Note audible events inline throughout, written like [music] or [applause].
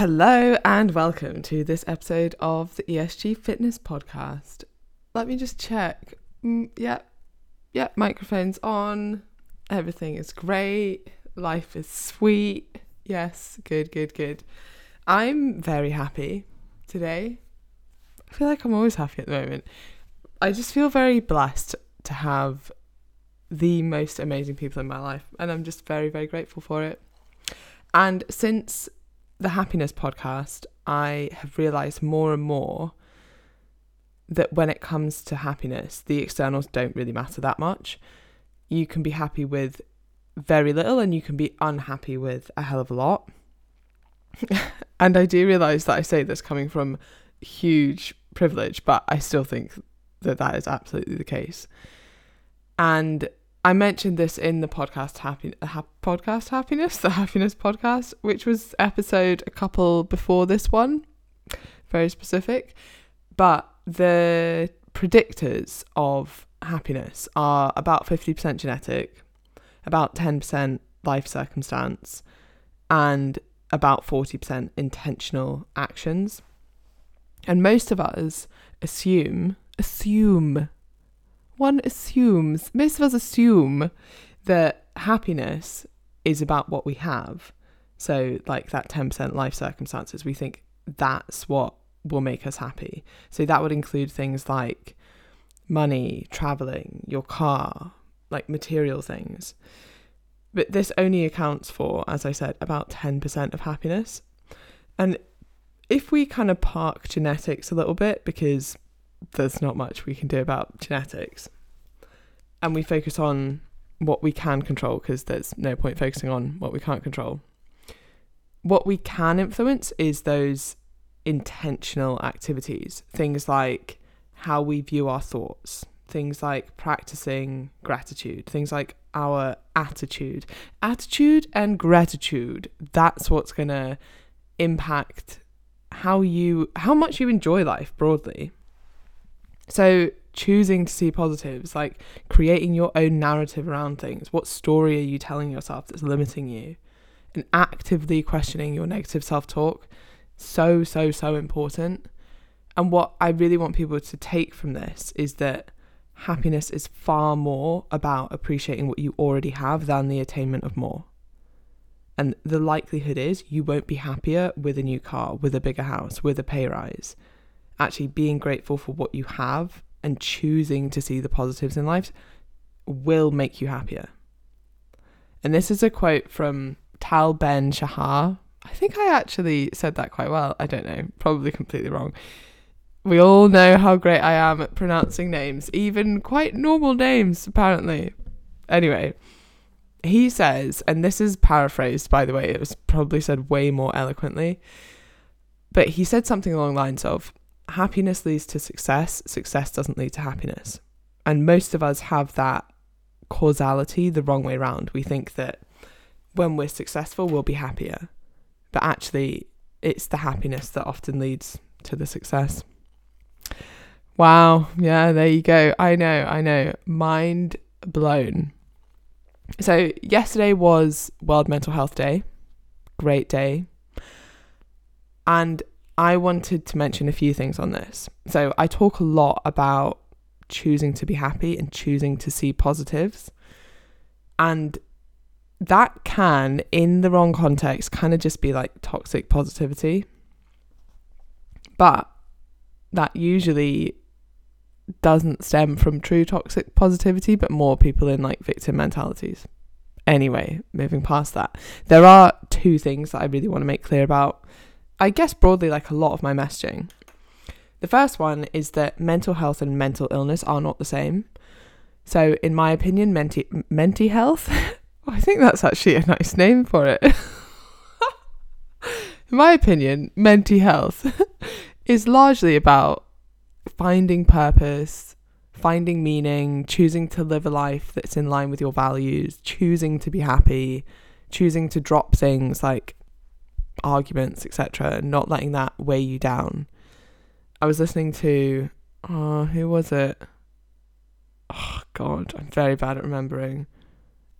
Hello and welcome to this episode of the ESG Fitness Podcast. Let me just check. Mm, yeah, microphone's on. Everything is great. Life is sweet. Yes, good, good, good. I'm very happy today. I feel like I'm always happy at the moment. I just feel very blessed to have the most amazing people in my life, and I'm just very, very grateful for it. And since the happiness podcast, I have realized more and more that when it comes to happiness, the externals don't really matter that much. You can be happy with very little and you can be unhappy with a hell of a lot. [laughs] and I do realize that I say this coming from huge privilege, but I still think that that is absolutely the case. And I mentioned this in the podcast happy ha- podcast happiness, the happiness podcast, which was episode a couple before this one, very specific. But the predictors of happiness are about 50% genetic, about 10% life circumstance, and about 40% intentional actions. And most of us assume, assume, one assumes, most of us assume that happiness is about what we have. So, like that 10% life circumstances, we think that's what will make us happy. So, that would include things like money, traveling, your car, like material things. But this only accounts for, as I said, about 10% of happiness. And if we kind of park genetics a little bit, because there's not much we can do about genetics, and we focus on what we can control, because there's no point focusing on what we can't control. What we can influence is those intentional activities, things like how we view our thoughts, things like practicing gratitude, things like our attitude. Attitude and gratitude, that's what's going to impact how you how much you enjoy life broadly. So choosing to see positives, like creating your own narrative around things. What story are you telling yourself that's limiting you? And actively questioning your negative self-talk so so so important. And what I really want people to take from this is that happiness is far more about appreciating what you already have than the attainment of more. And the likelihood is you won't be happier with a new car, with a bigger house, with a pay rise. Actually, being grateful for what you have and choosing to see the positives in life will make you happier. And this is a quote from Tal Ben Shahar. I think I actually said that quite well. I don't know, probably completely wrong. We all know how great I am at pronouncing names, even quite normal names, apparently. Anyway, he says, and this is paraphrased, by the way, it was probably said way more eloquently, but he said something along the lines of happiness leads to success, success doesn't lead to happiness. And most of us have that causality the wrong way around. We think that when we're successful, we'll be happier. But actually, it's the happiness that often leads to the success. Wow. Yeah, there you go. I know, I know. Mind blown. So, yesterday was World Mental Health Day. Great day. And I wanted to mention a few things on this. So, I talk a lot about choosing to be happy and choosing to see positives. And that can, in the wrong context, kind of just be like toxic positivity. But that usually doesn't stem from true toxic positivity, but more people in like victim mentalities. Anyway, moving past that, there are two things that I really want to make clear about, I guess broadly, like a lot of my messaging. The first one is that mental health and mental illness are not the same. So, in my opinion, menti, menti health, [laughs] I think that's actually a nice name for it. [laughs] in my opinion, menti health [laughs] is largely about finding purpose, finding meaning, choosing to live a life that's in line with your values, choosing to be happy, choosing to drop things like arguments, etc., and not letting that weigh you down. I was listening to, oh, who was it? Oh, God, I'm very bad at remembering.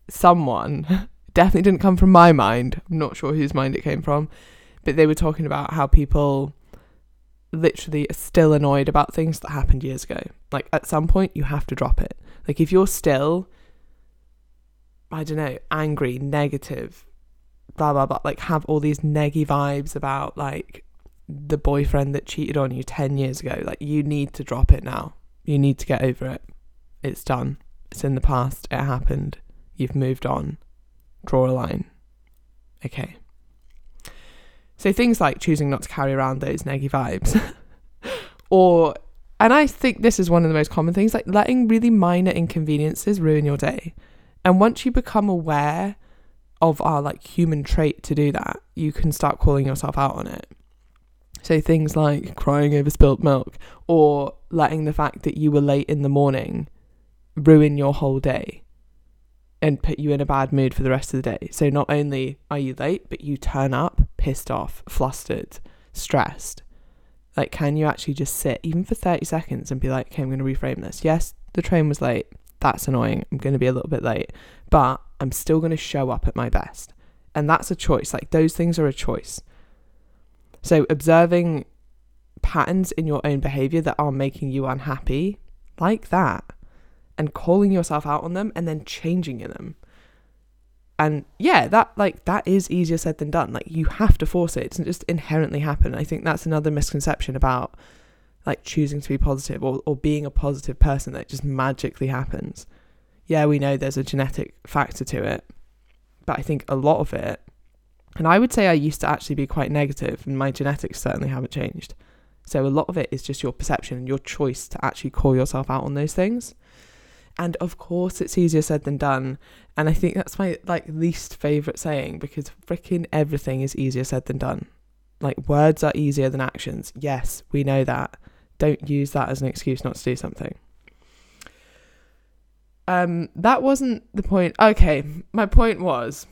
Someone, [laughs] definitely didn't come from my mind. I'm not sure whose mind it came from, but they were talking about how people literally are still annoyed about things that happened years ago. Like at some point, you have to drop it. Like if you're still, I don't know, angry, negative, blah blah blah, like have all these neggy vibes about like the boyfriend that cheated on you 10 years ago, like you need to drop it now. You need to get over it. It's done. It's in the past. It happened. You've moved on. Draw a line. Okay. So things like choosing not to carry around those neggy vibes. [laughs] or and I think this is one of the most common things, like letting really minor inconveniences ruin your day. And once you become aware of our like human trait to do that, you can start calling yourself out on it. So things like crying over spilt milk or letting the fact that you were late in the morning ruin your whole day and put you in a bad mood for the rest of the day. So not only are you late, but you turn up pissed off, flustered, stressed. Like, can you actually just sit even for 30 seconds and be like, okay, I'm going to reframe this? Yes, the train was late. That's annoying. I'm going to be a little bit late, but I'm still going to show up at my best. And that's a choice. Like, those things are a choice. So, observing patterns in your own behavior that are making you unhappy, like that, and calling yourself out on them and then changing in them. And yeah, that like that is easier said than done. Like you have to force it. It doesn't just inherently happen. I think that's another misconception about like choosing to be positive or, or being a positive person that just magically happens. Yeah, we know there's a genetic factor to it, but I think a lot of it, and I would say I used to actually be quite negative, and my genetics certainly haven't changed. So a lot of it is just your perception and your choice to actually call yourself out on those things. And of course, it's easier said than done. And I think that's my like least favorite saying because freaking everything is easier said than done. Like words are easier than actions. Yes, we know that. Don't use that as an excuse not to do something. Um, that wasn't the point. Okay, my point was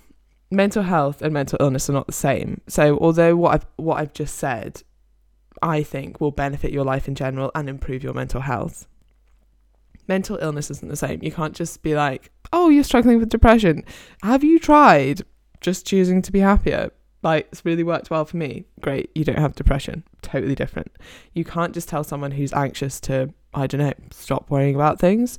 mental health and mental illness are not the same. So although what I've what I've just said, I think will benefit your life in general and improve your mental health mental illness isn't the same. You can't just be like, oh, you're struggling with depression. Have you tried just choosing to be happier? Like, it's really worked well for me. Great, you don't have depression. Totally different. You can't just tell someone who's anxious to, I don't know, stop worrying about things.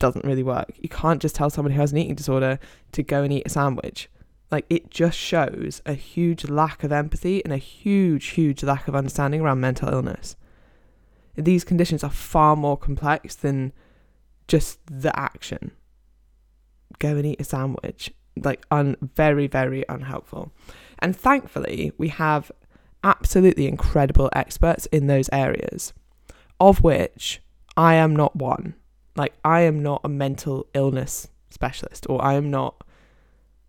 Doesn't really work. You can't just tell someone who has an eating disorder to go and eat a sandwich. Like, it just shows a huge lack of empathy and a huge, huge lack of understanding around mental illness. These conditions are far more complex than just the action. Go and eat a sandwich. Like, un- very, very unhelpful. And thankfully, we have absolutely incredible experts in those areas, of which I am not one. Like, I am not a mental illness specialist, or I am not,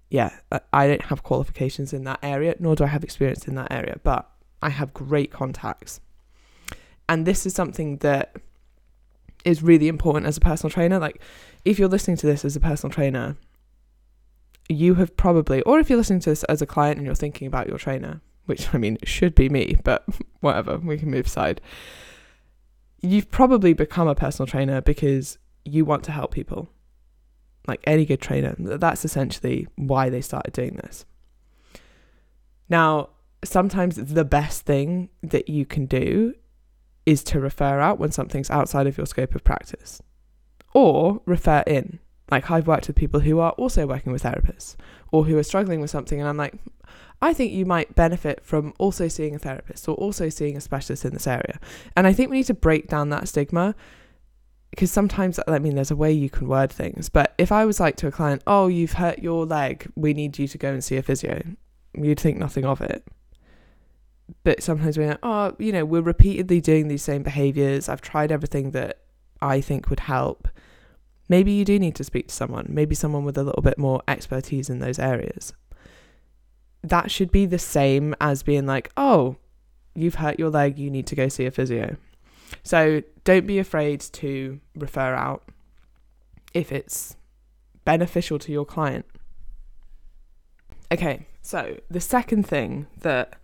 yeah, I don't have qualifications in that area, nor do I have experience in that area, but I have great contacts. And this is something that is really important as a personal trainer. Like, if you're listening to this as a personal trainer, you have probably, or if you're listening to this as a client and you're thinking about your trainer, which I mean, should be me, but [laughs] whatever, we can move aside. You've probably become a personal trainer because you want to help people. Like any good trainer, that's essentially why they started doing this. Now, sometimes the best thing that you can do is to refer out when something's outside of your scope of practice or refer in. Like I've worked with people who are also working with therapists or who are struggling with something, and I'm like, I think you might benefit from also seeing a therapist or also seeing a specialist in this area. And I think we need to break down that stigma because sometimes, I mean, there's a way you can word things, but if I was like to a client, oh, you've hurt your leg, we need you to go and see a physio, you'd think nothing of it but sometimes we're like, oh, you know, we're repeatedly doing these same behaviors. I've tried everything that I think would help. Maybe you do need to speak to someone, maybe someone with a little bit more expertise in those areas. That should be the same as being like, oh, you've hurt your leg, you need to go see a physio. So don't be afraid to refer out if it's beneficial to your client. Okay, so the second thing that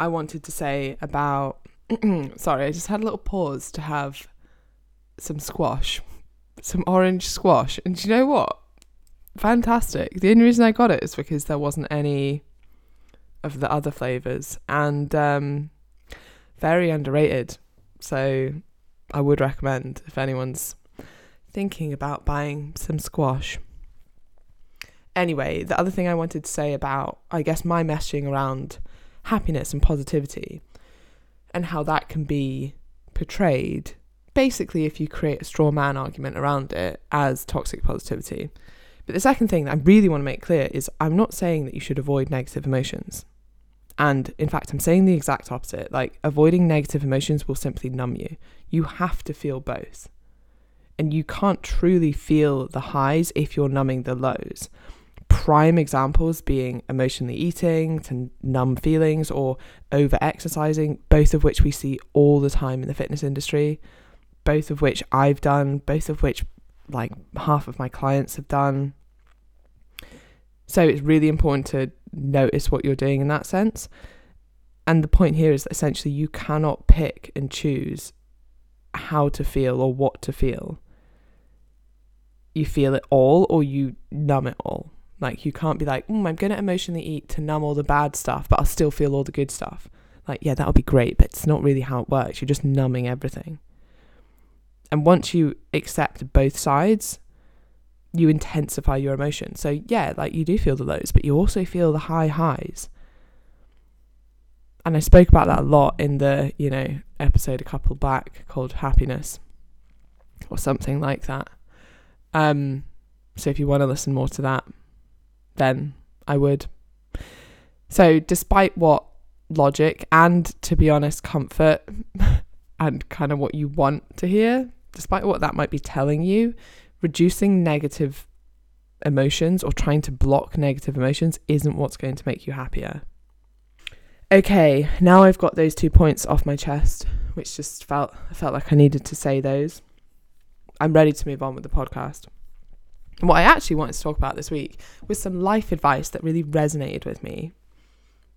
I wanted to say about. [clears throat] sorry, I just had a little pause to have some squash, some orange squash. And you know what? Fantastic. The only reason I got it is because there wasn't any of the other flavors and um, very underrated. So I would recommend if anyone's thinking about buying some squash. Anyway, the other thing I wanted to say about, I guess, my messaging around happiness and positivity and how that can be portrayed basically if you create a straw man argument around it as toxic positivity. But the second thing that I really want to make clear is I'm not saying that you should avoid negative emotions. And in fact, I'm saying the exact opposite. Like, avoiding negative emotions will simply numb you. You have to feel both. And you can't truly feel the highs if you're numbing the lows. Prime examples being emotionally eating to numb feelings or over exercising, both of which we see all the time in the fitness industry, both of which I've done, both of which like half of my clients have done. So it's really important to notice what you're doing in that sense. And the point here is that essentially you cannot pick and choose how to feel or what to feel. You feel it all or you numb it all. Like you can't be like, mm, I'm going to emotionally eat to numb all the bad stuff, but I'll still feel all the good stuff. Like, yeah, that'll be great, but it's not really how it works. You're just numbing everything. And once you accept both sides, you intensify your emotion. So yeah, like you do feel the lows, but you also feel the high highs. And I spoke about that a lot in the, you know, episode a couple back called Happiness or something like that. Um so if you want to listen more to that, then I would. So despite what logic and to be honest comfort [laughs] and kind of what you want to hear, despite what that might be telling you, reducing negative emotions or trying to block negative emotions isn't what's going to make you happier. Okay, now I've got those two points off my chest, which just felt I felt like I needed to say those. I'm ready to move on with the podcast. And what I actually wanted to talk about this week was some life advice that really resonated with me.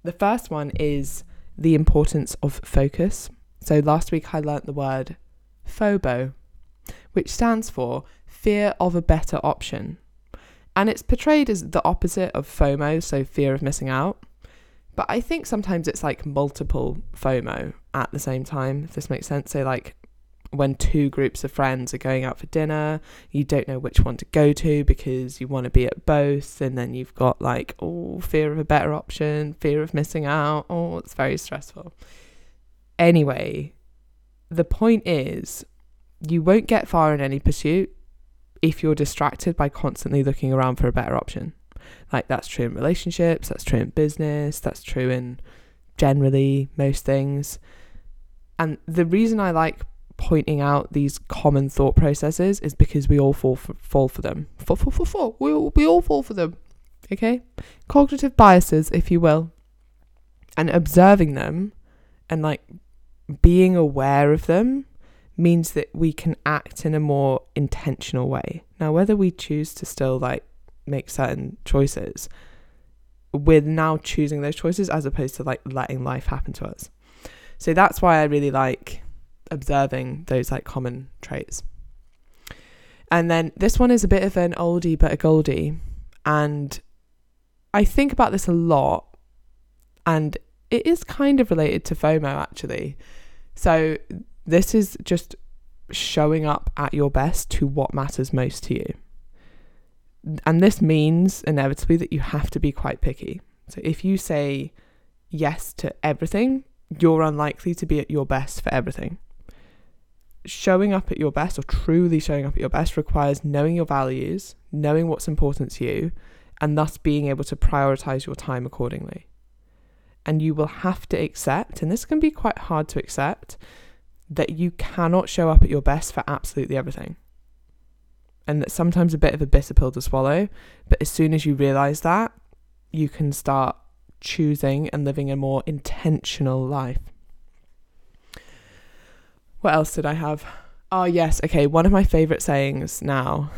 The first one is the importance of focus. So last week I learnt the word FOBO, which stands for fear of a better option. And it's portrayed as the opposite of FOMO, so fear of missing out. But I think sometimes it's like multiple FOMO at the same time, if this makes sense. So, like when two groups of friends are going out for dinner, you don't know which one to go to because you want to be at both. And then you've got like, oh, fear of a better option, fear of missing out. Oh, it's very stressful. Anyway, the point is you won't get far in any pursuit if you're distracted by constantly looking around for a better option. Like that's true in relationships, that's true in business, that's true in generally most things. And the reason I like pointing out these common thought processes is because we all fall for, fall for them. Fall, fall, fall, fall. We all, we all fall for them. Okay? Cognitive biases, if you will. And observing them and like being aware of them means that we can act in a more intentional way. Now, whether we choose to still like make certain choices, we're now choosing those choices as opposed to like letting life happen to us. So that's why I really like observing those like common traits. And then this one is a bit of an oldie but a goldie. And I think about this a lot. And it is kind of related to FOMO actually. So this is just showing up at your best to what matters most to you. And this means inevitably that you have to be quite picky. So if you say yes to everything, you're unlikely to be at your best for everything. Showing up at your best or truly showing up at your best requires knowing your values, knowing what's important to you, and thus being able to prioritize your time accordingly. And you will have to accept, and this can be quite hard to accept, that you cannot show up at your best for absolutely everything. And that's sometimes a bit of a bitter pill to swallow. But as soon as you realize that, you can start choosing and living a more intentional life. What else did I have? Oh, yes. Okay. One of my favorite sayings now.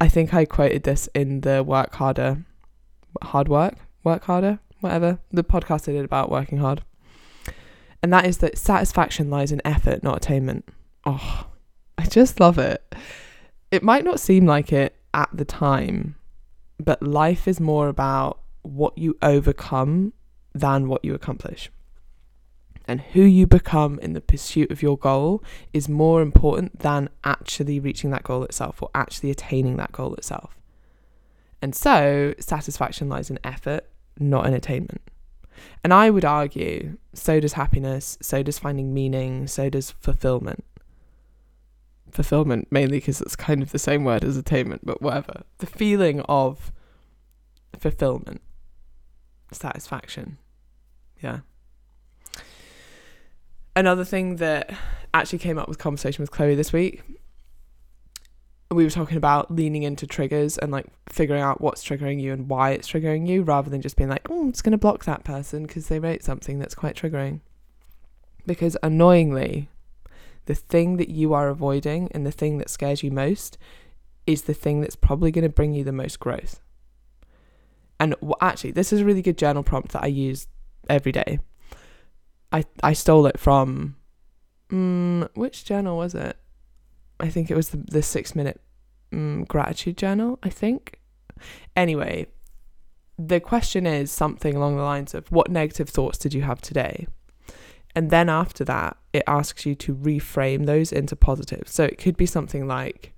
I think I quoted this in the work harder, hard work, work harder, whatever, the podcast I did about working hard and that is that satisfaction lies in effort, not attainment. Oh, I just love it. It might not seem like it at the time, but life is more about what you overcome than what you accomplish. And who you become in the pursuit of your goal is more important than actually reaching that goal itself or actually attaining that goal itself. And so, satisfaction lies in effort, not in attainment. And I would argue so does happiness, so does finding meaning, so does fulfillment. Fulfillment, mainly because it's kind of the same word as attainment, but whatever. The feeling of fulfillment, satisfaction. Yeah. Another thing that actually came up with conversation with Chloe this week we were talking about leaning into triggers and like figuring out what's triggering you and why it's triggering you rather than just being like, oh, just going to block that person because they wrote something that's quite triggering. Because annoyingly, the thing that you are avoiding and the thing that scares you most is the thing that's probably going to bring you the most growth. And actually, this is a really good journal prompt that I use every day. I, I stole it from, um, which journal was it? I think it was the, the six minute um, gratitude journal, I think. Anyway, the question is something along the lines of what negative thoughts did you have today? And then after that, it asks you to reframe those into positive. So it could be something like,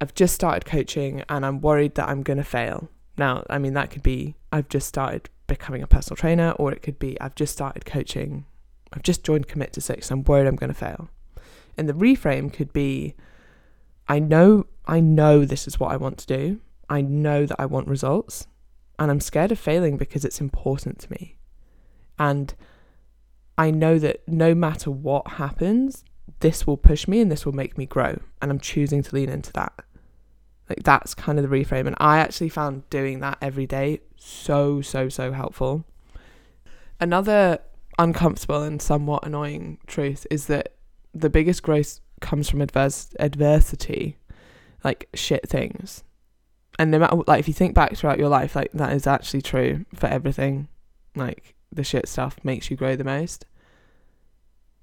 I've just started coaching and I'm worried that I'm going to fail. Now, I mean, that could be, I've just started becoming a personal trainer, or it could be, I've just started coaching. I've just joined Commit to Six. I'm worried I'm going to fail. And the reframe could be I know I know this is what I want to do. I know that I want results and I'm scared of failing because it's important to me. And I know that no matter what happens, this will push me and this will make me grow. And I'm choosing to lean into that. Like that's kind of the reframe. And I actually found doing that every day so, so, so helpful. Another uncomfortable and somewhat annoying truth is that the biggest growth comes from adverse adversity, like shit things. And no matter like if you think back throughout your life, like that is actually true for everything. Like the shit stuff makes you grow the most.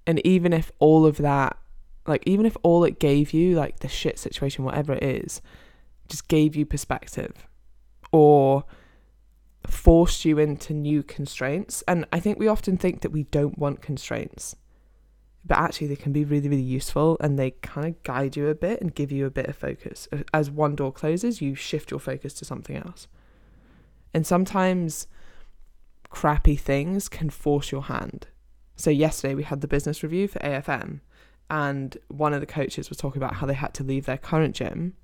And even if all of that like even if all it gave you, like the shit situation, whatever it is, just gave you perspective or forced you into new constraints. And I think we often think that we don't want constraints but actually they can be really really useful and they kind of guide you a bit and give you a bit of focus. As one door closes you shift your focus to something else. And sometimes crappy things can force your hand. So yesterday we had the business review for afm and one of the coaches was talking about how they had to leave their current gym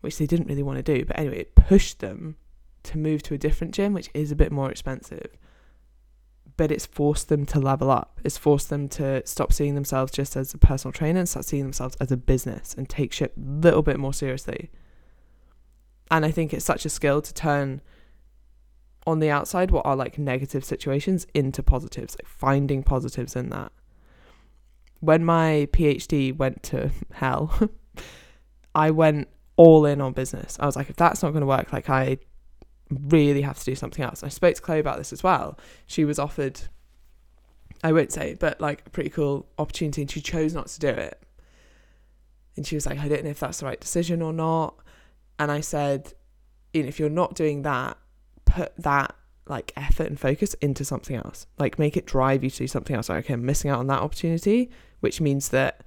which they didn't really want to do but anyway it pushed them to move to a different gym which is a bit more expensive but it's forced them to level up. It's forced them to stop seeing themselves just as a personal trainer and start seeing themselves as a business and take shit a little bit more seriously. And I think it's such a skill to turn on the outside what are like negative situations into positives, like finding positives in that. When my PhD went to [laughs] hell, [laughs] I went all in on business. I was like, if that's not going to work, like I really have to do something else. I spoke to Chloe about this as well. She was offered, I won't say, but like a pretty cool opportunity, and she chose not to do it. And she was like, I don't know if that's the right decision or not. And I said, you know, if you're not doing that, put that like effort and focus into something else. Like make it drive you to do something else. Like, okay, I'm missing out on that opportunity, which means that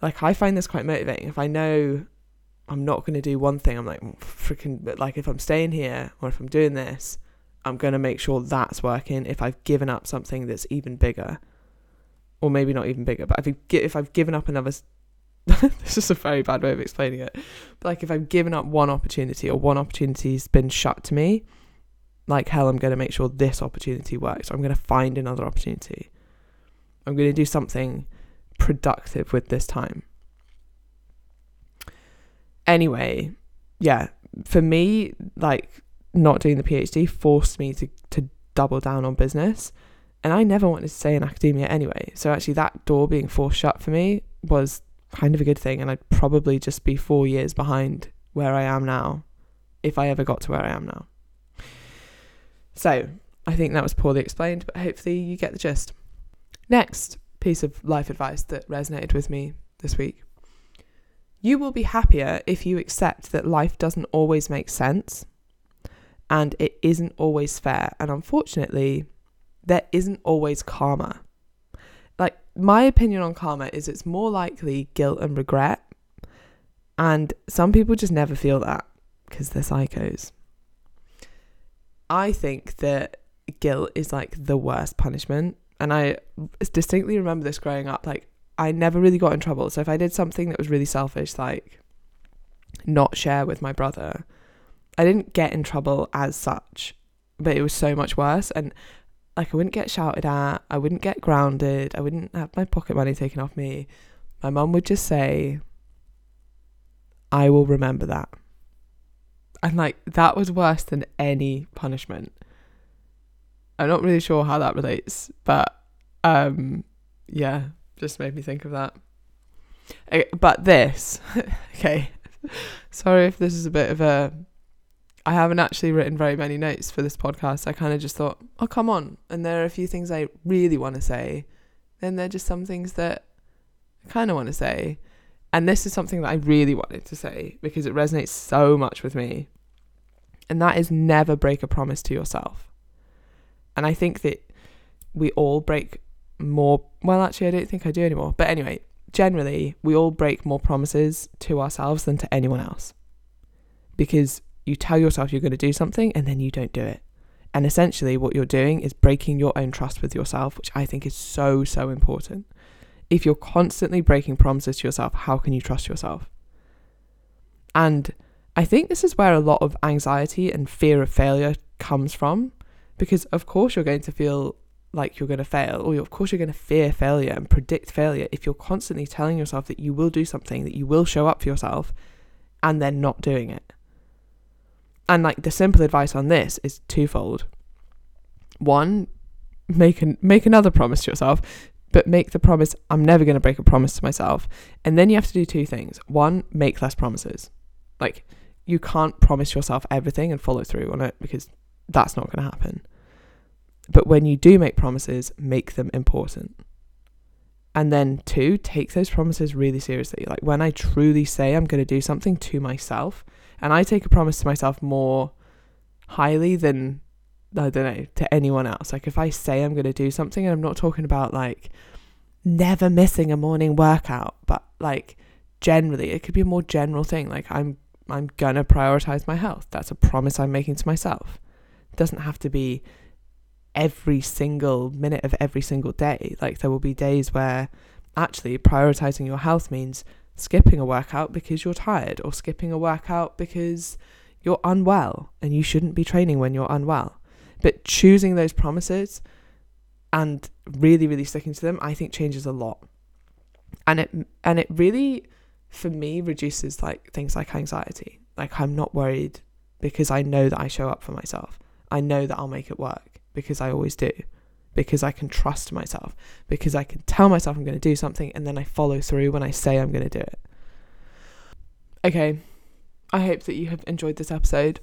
like I find this quite motivating. If I know I'm not going to do one thing. I'm like, mm, freaking, but like if I'm staying here or if I'm doing this, I'm going to make sure that's working. If I've given up something that's even bigger, or maybe not even bigger, but if, if I've given up another, [laughs] this is a very bad way of explaining it. But like if I've given up one opportunity or one opportunity's been shut to me, like hell, I'm going to make sure this opportunity works. I'm going to find another opportunity. I'm going to do something productive with this time anyway, yeah, for me, like not doing the PhD forced me to to double down on business. And I never wanted to stay in academia anyway. So actually that door being forced shut for me was kind of a good thing and I'd probably just be 4 years behind where I am now if I ever got to where I am now. So, I think that was poorly explained, but hopefully you get the gist. Next piece of life advice that resonated with me this week you will be happier if you accept that life doesn't always make sense and it isn't always fair. And unfortunately, there isn't always karma. Like, my opinion on karma is it's more likely guilt and regret. And some people just never feel that because they're psychos. I think that guilt is like the worst punishment. And I distinctly remember this growing up. Like, I never really got in trouble. So if I did something that was really selfish, like not share with my brother, I didn't get in trouble as such, but it was so much worse. And like, I wouldn't get shouted at, I wouldn't get grounded, I wouldn't have my pocket money taken off me. My mum would just say, I will remember that. And like, that was worse than any punishment. I'm not really sure how that relates, but um, yeah, just made me think of that. Okay, but this, [laughs] okay, sorry if this is a bit of a. I haven't actually written very many notes for this podcast. I kind of just thought, oh, come on. And there are a few things I really want to say. Then there are just some things that I kind of want to say. And this is something that I really wanted to say because it resonates so much with me. And that is never break a promise to yourself. And I think that we all break more. Well, actually, I don't think I do anymore. But anyway, generally, we all break more promises to ourselves than to anyone else. Because you tell yourself you're going to do something and then you don't do it. And essentially, what you're doing is breaking your own trust with yourself, which I think is so, so important. If you're constantly breaking promises to yourself, how can you trust yourself? And I think this is where a lot of anxiety and fear of failure comes from because of course you're going to feel like you're going to fail or of course you're going to fear failure and predict failure if you're constantly telling yourself that you will do something that you will show up for yourself and then not doing it. And like the simple advice on this is twofold. One make an, make another promise to yourself but make the promise i'm never going to break a promise to myself. And then you have to do two things. One make less promises. Like you can't promise yourself everything and follow through on it because that's not going to happen. But when you do make promises, make them important. And then, two, take those promises really seriously. Like when I truly say I'm going to do something to myself, and I take a promise to myself more highly than, I don't know, to anyone else. Like if I say I'm going to do something, and I'm not talking about like never missing a morning workout, but like generally, it could be a more general thing. Like I'm I'm gonna prioritize my health. That's a promise I'm making to myself. It doesn't have to be every single minute of every single day. Like there will be days where actually prioritizing your health means skipping a workout because you're tired or skipping a workout because you're unwell and you shouldn't be training when you're unwell. But choosing those promises and really really sticking to them I think changes a lot. And it and it really for me reduces like things like anxiety. Like I'm not worried because I know that I show up for myself. I know that I'll make it work because I always do. Because I can trust myself, because I can tell myself I'm going to do something and then I follow through when I say I'm going to do it. Okay, I hope that you have enjoyed this episode.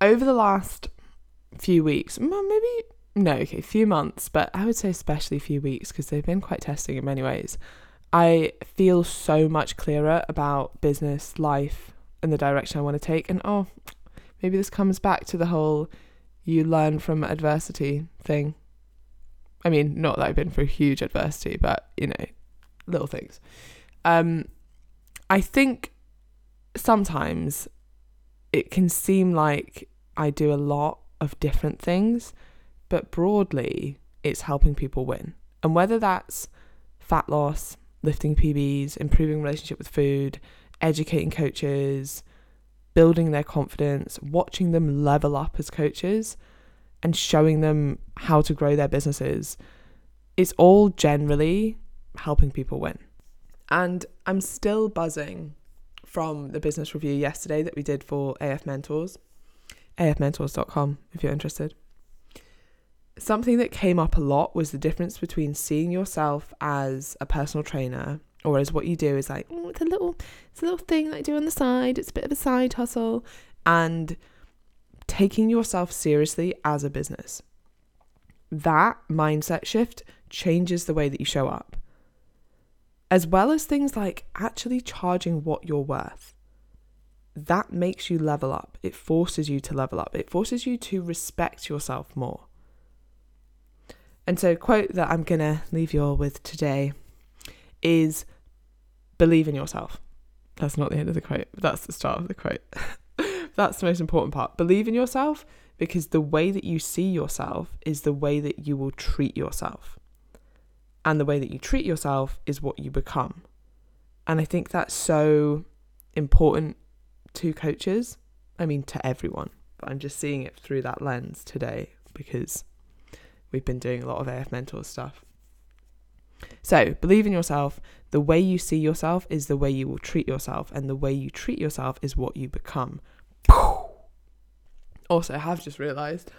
Over the last few weeks, maybe, no, okay, few months, but I would say especially a few weeks because they've been quite testing in many ways. I feel so much clearer about business, life, and the direction I want to take. And oh, maybe this comes back to the whole you learn from adversity thing. I mean, not that I've been through huge adversity, but you know, little things. Um, I think sometimes it can seem like I do a lot of different things, but broadly, it's helping people win. And whether that's fat loss, lifting PBs, improving relationship with food, educating coaches, building their confidence, watching them level up as coaches, and showing them how to grow their businesses. It's all generally helping people win. And I'm still buzzing from the business review yesterday that we did for AF Mentors, afmentors.com if you're interested. Something that came up a lot was the difference between seeing yourself as a personal trainer or as what you do is like oh, it's a little it's a little thing that I do on the side. It's a bit of a side hustle, and taking yourself seriously as a business. That mindset shift changes the way that you show up, as well as things like actually charging what you're worth. That makes you level up. It forces you to level up. It forces you to respect yourself more. And so, quote that I'm going to leave you all with today is believe in yourself. That's not the end of the quote, that's the start of the quote. [laughs] that's the most important part. Believe in yourself because the way that you see yourself is the way that you will treat yourself. And the way that you treat yourself is what you become. And I think that's so important to coaches. I mean, to everyone. But I'm just seeing it through that lens today because we've been doing a lot of AF Mentor stuff. So, believe in yourself. The way you see yourself is the way you will treat yourself, and the way you treat yourself is what you become. Also, I have just realised,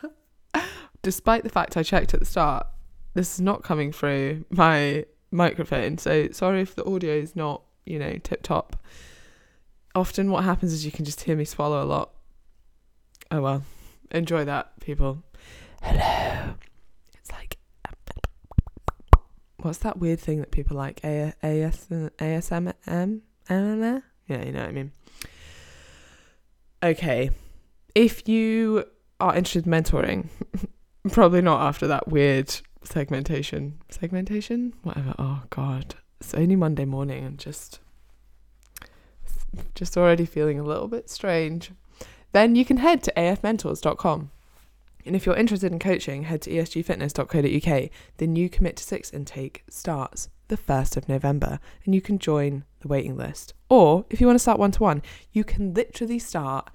[laughs] despite the fact I checked at the start, this is not coming through my microphone. So, sorry if the audio is not, you know, tip top. Often, what happens is you can just hear me swallow a lot. Oh well, enjoy that, people. Hello. It's like what's that weird thing that people like? A A S ASM M Yeah, you know what I mean. Okay, if you are interested in mentoring, [laughs] probably not after that weird segmentation. Segmentation, whatever. Oh God, it's only Monday morning and just just already feeling a little bit strange. Then you can head to afmentors.com and if you're interested in coaching, head to esgfitness.co.uk. The new Commit to Six intake starts the 1st of November and you can join the waiting list. Or if you want to start one to one, you can literally start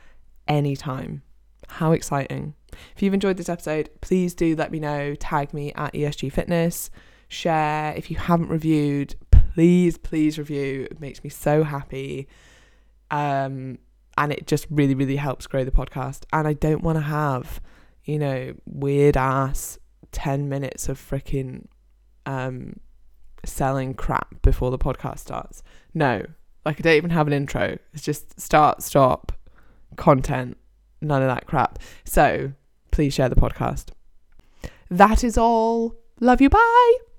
anytime. How exciting! If you've enjoyed this episode, please do let me know. Tag me at ESG Fitness. Share. If you haven't reviewed, please, please review. It makes me so happy. Um, and it just really, really helps grow the podcast. And I don't want to have you know, weird ass 10 minutes of freaking um, selling crap before the podcast starts. No, like I don't even have an intro. It's just start, stop, content, none of that crap. So please share the podcast. That is all. Love you. Bye.